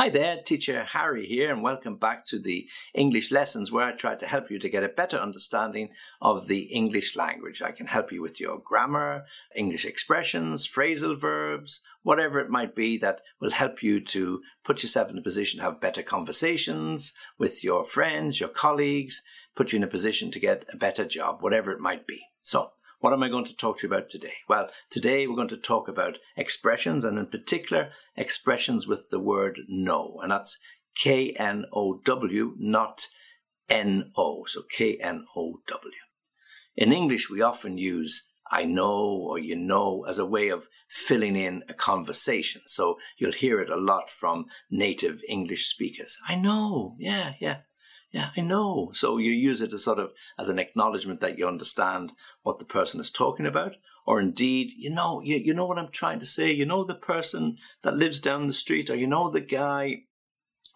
Hi there, teacher Harry here, and welcome back to the English lessons where I try to help you to get a better understanding of the English language. I can help you with your grammar, English expressions, phrasal verbs, whatever it might be that will help you to put yourself in a position to have better conversations with your friends, your colleagues, put you in a position to get a better job, whatever it might be. So, what am I going to talk to you about today? Well, today we're going to talk about expressions and in particular expressions with the word know. And that's K N O W, not N O. So K N O W. In English, we often use I know or you know as a way of filling in a conversation. So you'll hear it a lot from native English speakers. I know. Yeah, yeah. Yeah, I know. So you use it as sort of as an acknowledgement that you understand what the person is talking about, or indeed, you know, you, you know what I'm trying to say. You know the person that lives down the street, or you know the guy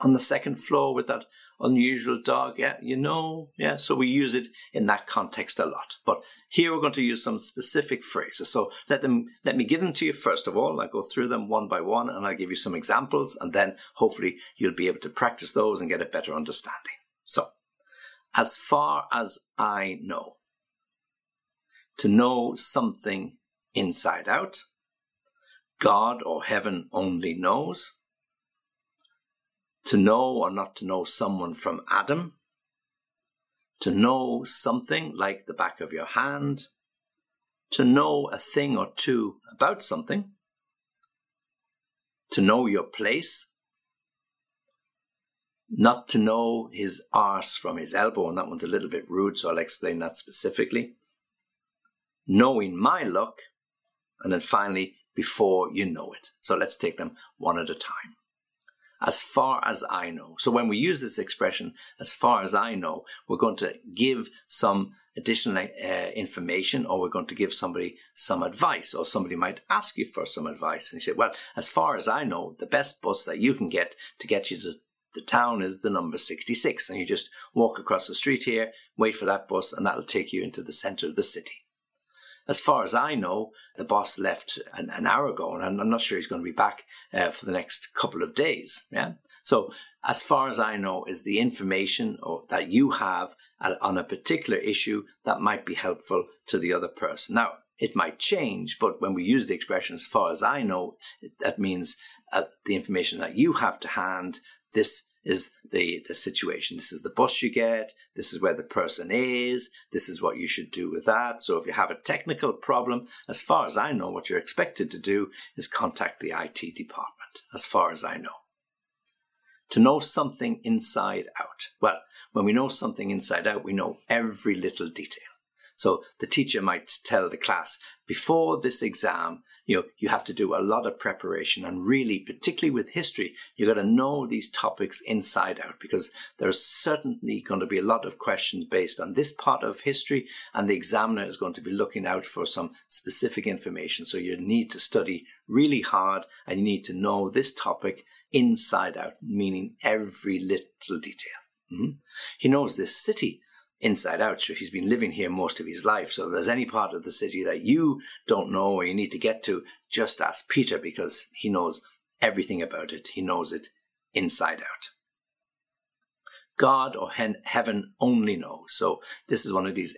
on the second floor with that unusual dog. Yeah, you know, yeah. So we use it in that context a lot. But here we're going to use some specific phrases. So let them let me give them to you first of all. I'll go through them one by one, and I'll give you some examples, and then hopefully you'll be able to practice those and get a better understanding. So, as far as I know, to know something inside out, God or heaven only knows. To know or not to know someone from Adam. To know something like the back of your hand. To know a thing or two about something. To know your place not to know his arse from his elbow, and that one's a little bit rude, so I'll explain that specifically. Knowing my luck, and then finally, before you know it. So let's take them one at a time. As far as I know. So when we use this expression, as far as I know, we're going to give some additional uh, information or we're going to give somebody some advice or somebody might ask you for some advice. And you say, well, as far as I know, the best bus that you can get to get you to the town is the number 66 and you just walk across the street here wait for that bus and that'll take you into the center of the city as far as I know, the boss left an, an hour ago, and I'm not sure he's going to be back uh, for the next couple of days. Yeah. So, as far as I know, is the information or, that you have on a particular issue that might be helpful to the other person. Now, it might change, but when we use the expression "as far as I know," that means uh, the information that you have to hand this is the, the situation. This is the bus you get. This is where the person is. This is what you should do with that. So if you have a technical problem, as far as I know, what you're expected to do is contact the IT department, as far as I know. To know something inside out. Well, when we know something inside out, we know every little detail. So the teacher might tell the class, before this exam, you know, you have to do a lot of preparation and really, particularly with history, you've got to know these topics inside out because there's certainly going to be a lot of questions based on this part of history and the examiner is going to be looking out for some specific information. So you need to study really hard and you need to know this topic inside out, meaning every little detail. Mm-hmm. He knows this city inside out. So he's been living here most of his life. So if there's any part of the city that you don't know or you need to get to, just ask Peter because he knows everything about it. He knows it inside out. God or heaven only knows. So this is one of these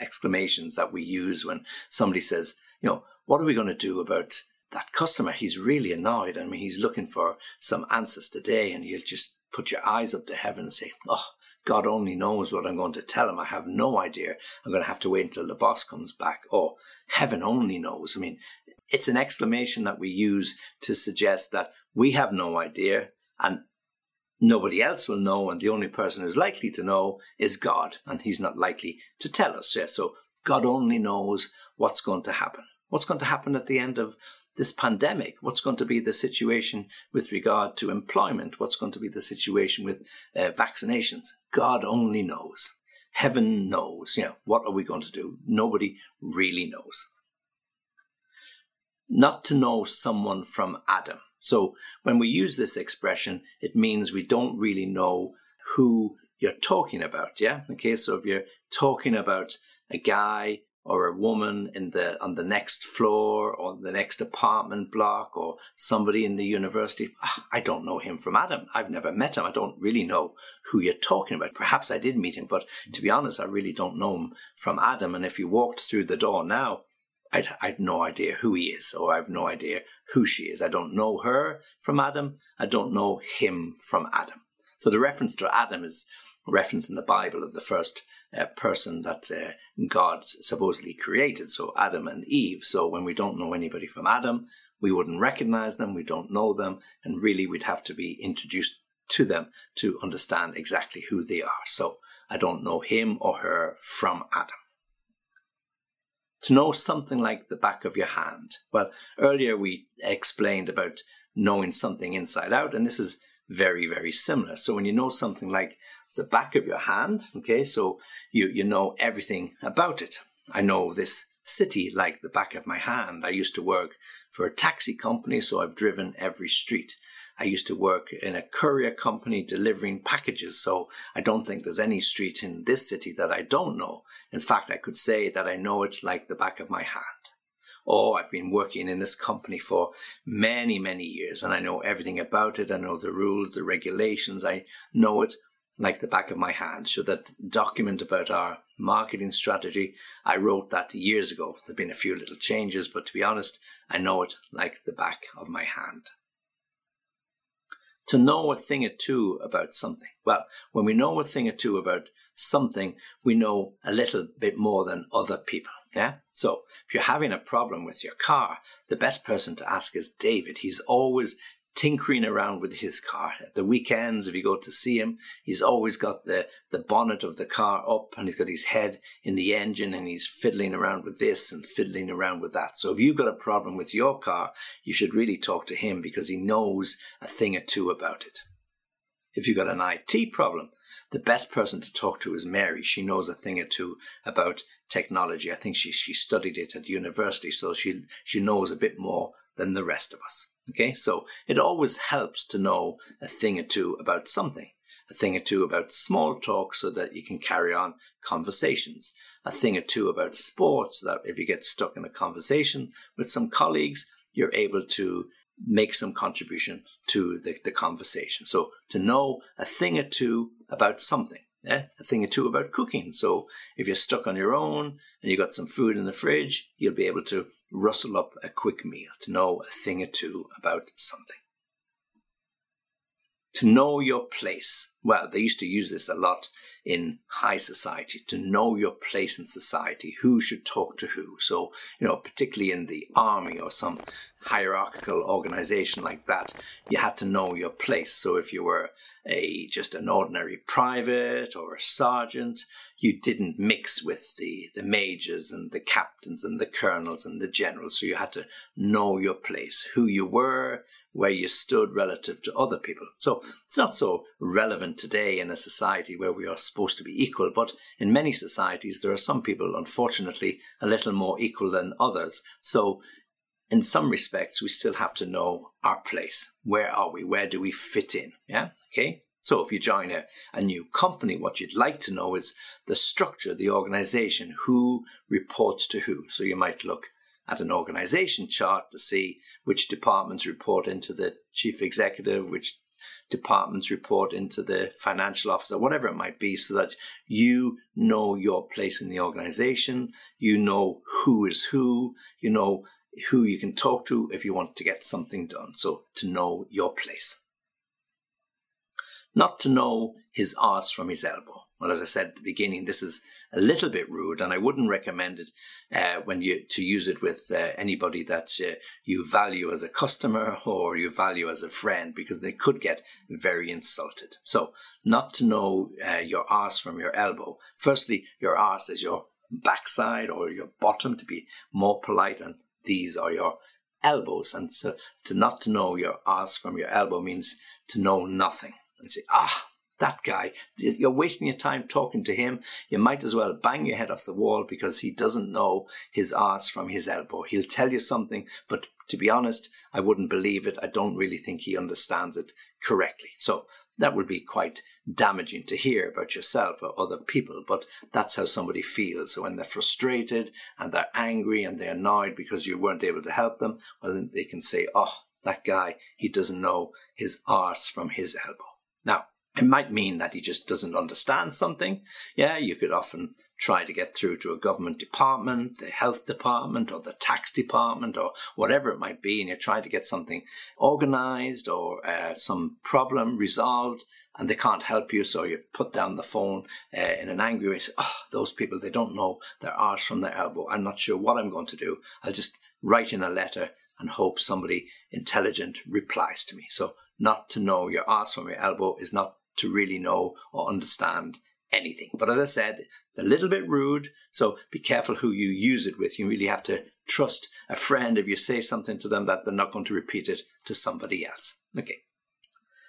exclamations that we use when somebody says, you know, what are we going to do about that customer? He's really annoyed. I mean, he's looking for some answers today and you'll just put your eyes up to heaven and say, oh, God only knows what I'm going to tell him. I have no idea. I'm going to have to wait until the boss comes back. Oh, heaven only knows. I mean, it's an exclamation that we use to suggest that we have no idea and nobody else will know. And the only person who's likely to know is God. And he's not likely to tell us. Yeah. So God only knows what's going to happen. What's going to happen at the end of this pandemic? What's going to be the situation with regard to employment? What's going to be the situation with uh, vaccinations? God only knows. Heaven knows. You know, what are we going to do? Nobody really knows. Not to know someone from Adam. So when we use this expression, it means we don't really know who you're talking about. Yeah. Okay. So if you're talking about a guy or a woman in the on the next floor or the next apartment block or somebody in the university. Ah, i don't know him from adam. I've never met him. I don't really know who you're talking about. Perhaps i did meet him but to be honest i really don't know him from adam. And if you walked through the door now I'd, I'd no idea who he is or i've no idea who she is. I don't know her from adam. I don't know him from adam. So the reference to adam is reference in the bible of the first uh, person that uh, God supposedly created. So Adam and Eve. So when we don't know anybody from Adam, we wouldn't recognize them, we don't know them, and really we'd have to be introduced to them to understand exactly who they are. So I don't know him or her from Adam. To know something like the back of your hand. Well, earlier we explained about knowing something inside out, and this is very, very similar. So when you know something like the back of your hand. Okay, so you, you know everything about it. I know this city like the back of my hand. I used to work for a taxi company, so I've driven every street. I used to work in a courier company delivering packages, so I don't think there's any street in this city that I don't know. In fact, I could say that I know it like the back of my hand. Oh, I've been working in this company for many, many years and I know everything about it. I know the rules, the regulations. I know it like the back of my hand. So that document about our marketing strategy, I wrote that years ago. There've been a few little changes, but to be honest, I know it like the back of my hand. To know a thing or two about something. Well, when we know a thing or two about something, we know a little bit more than other people. Yeah. So if you're having a problem with your car, the best person to ask is David. He's always tinkering around with his car. At the weekends, if you go to see him, he's always got the, the bonnet of the car up and he's got his head in the engine and he's fiddling around with this and fiddling around with that. So if you've got a problem with your car, you should really talk to him because he knows a thing or two about it. If you've got an IT problem, the best person to talk to is Mary. She knows a thing or two about technology. I think she, she studied it at university, so she, she knows a bit more than the rest of us. Okay, so it always helps to know a thing or two about something, a thing or two about small talk so that you can carry on conversations, a thing or two about sports so that if you get stuck in a conversation with some colleagues, you're able to make some contribution to the, the conversation. So to know a thing or two about something. Yeah, a thing or two about cooking. So if you're stuck on your own and you've got some food in the fridge, you'll be able to rustle up a quick meal to know a thing or two about something. To know your place. Well, they used to use this a lot in high society to know your place in society, who should talk to who. So, you know, particularly in the army or some hierarchical organization like that, you had to know your place. So if you were a just an ordinary private or a sergeant, you didn't mix with the, the majors and the captains and the colonels and the generals. So you had to know your place, who you were, where you stood relative to other people. So it's not so relevant today in a society where we are supposed to be equal, but in many societies, there are some people, unfortunately, a little more equal than others. So in some respects, we still have to know our place. Where are we? Where do we fit in? Yeah. Okay. So if you join a, a new company, what you'd like to know is the structure, the organization, who reports to who. So you might look at an organization chart to see which departments report into the chief executive, which departments report into the financial officer, whatever it might be, so that you know your place in the organization, you know who is who, you know who you can talk to if you want to get something done. So to know your place. Not to know his arse from his elbow. Well, as I said at the beginning, this is a little bit rude, and I wouldn't recommend it uh, when you to use it with uh, anybody that uh, you value as a customer or you value as a friend, because they could get very insulted. So, not to know uh, your arse from your elbow. Firstly, your arse is your backside or your bottom, to be more polite, and these are your elbows. And so, to not to know your arse from your elbow means to know nothing and say, ah, that guy, you're wasting your time talking to him. You might as well bang your head off the wall because he doesn't know his arse from his elbow. He'll tell you something, but to be honest, I wouldn't believe it. I don't really think he understands it correctly. So that would be quite damaging to hear about yourself or other people, but that's how somebody feels. So when they're frustrated and they're angry and they're annoyed because you weren't able to help them, well, they can say, oh, that guy, he doesn't know his arse from his elbow. Now, it might mean that he just doesn't understand something. Yeah, you could often try to get through to a government department, the health department, or the tax department, or whatever it might be, and you're trying to get something organized or uh, some problem resolved, and they can't help you, so you put down the phone uh, in an angry way. Say, oh, those people, they don't know their arse from their elbow. I'm not sure what I'm going to do. I'll just write in a letter and hope somebody intelligent replies to me. So, not to know your arse from your elbow is not to really know or understand anything. But as I said, it's a little bit rude, so be careful who you use it with. You really have to trust a friend if you say something to them that they're not going to repeat it to somebody else. Okay.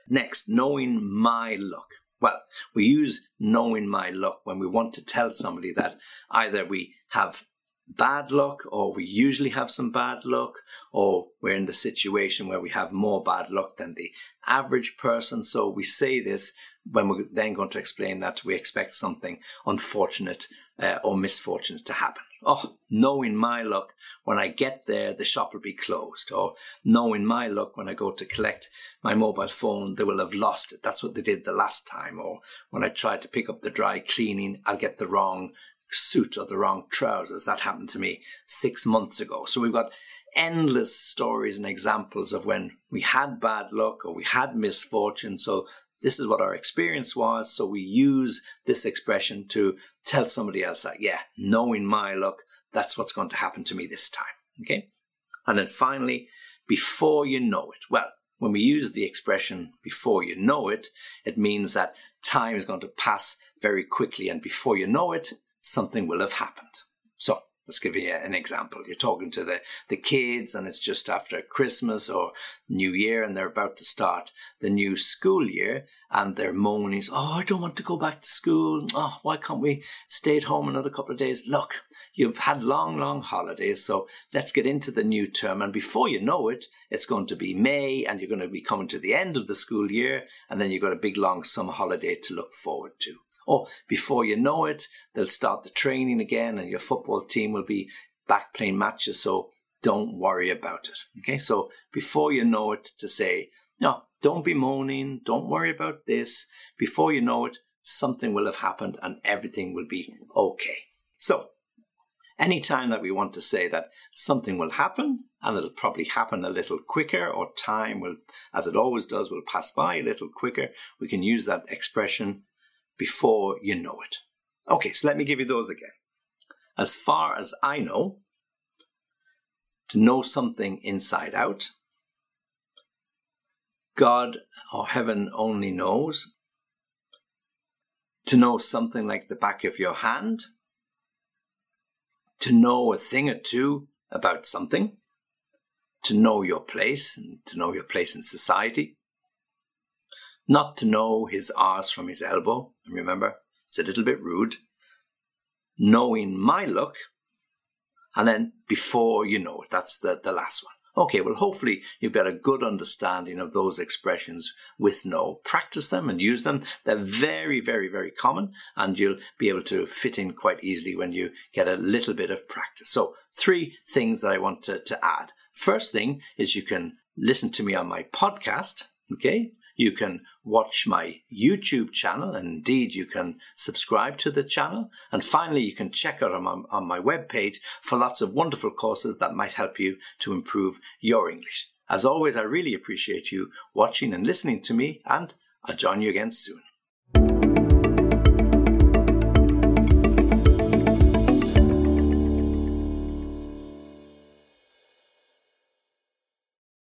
Next, knowing my luck. Well, we use knowing my luck when we want to tell somebody that either we have bad luck or we usually have some bad luck or we're in the situation where we have more bad luck than the average person. So we say this when we're then going to explain that we expect something unfortunate uh, or misfortunate to happen. Oh, knowing my luck, when I get there, the shop will be closed. Or knowing my luck, when I go to collect my mobile phone, they will have lost it. That's what they did the last time. Or when I try to pick up the dry cleaning, I'll get the wrong suit or the wrong trousers. That happened to me six months ago. So we've got endless stories and examples of when we had bad luck or we had misfortune. So this is what our experience was. So we use this expression to tell somebody else that, yeah, knowing my luck, that's what's going to happen to me this time. Okay. And then finally, before you know it. Well, when we use the expression before you know it, it means that time is going to pass very quickly. And before you know it, something will have happened. So let's give you an example. You're talking to the, the kids and it's just after Christmas or New Year and they're about to start the new school year and they're moaning, Oh, I don't want to go back to school. Oh, why can't we stay at home another couple of days? Look, you've had long, long holidays. So let's get into the new term. And before you know it, it's going to be May and you're going to be coming to the end of the school year. And then you've got a big, long summer holiday to look forward to. Or before you know it, they'll start the training again and your football team will be back playing matches. So don't worry about it. Okay. So before you know it, to say, no, don't be moaning. Don't worry about this. Before you know it, something will have happened and everything will be okay. So anytime that we want to say that something will happen and it'll probably happen a little quicker or time will, as it always does, will pass by a little quicker, we can use that expression before you know it. Okay, so let me give you those again. As far as I know, to know something inside out, God or heaven only knows, to know something like the back of your hand, to know a thing or two about something, to know your place and to know your place in society, not to know his arse from his elbow. And remember, it's a little bit rude. Knowing my luck, and then before you know it, that's the, the last one. Okay, well, hopefully you've got a good understanding of those expressions with know. Practice them and use them. They're very, very, very common, and you'll be able to fit in quite easily when you get a little bit of practice. So, three things that I want to, to add. First thing is you can listen to me on my podcast. Okay, you can watch my YouTube channel, and indeed you can subscribe to the channel. And finally, you can check out on my, on my webpage for lots of wonderful courses that might help you to improve your English. As always, I really appreciate you watching and listening to me, and I'll join you again soon.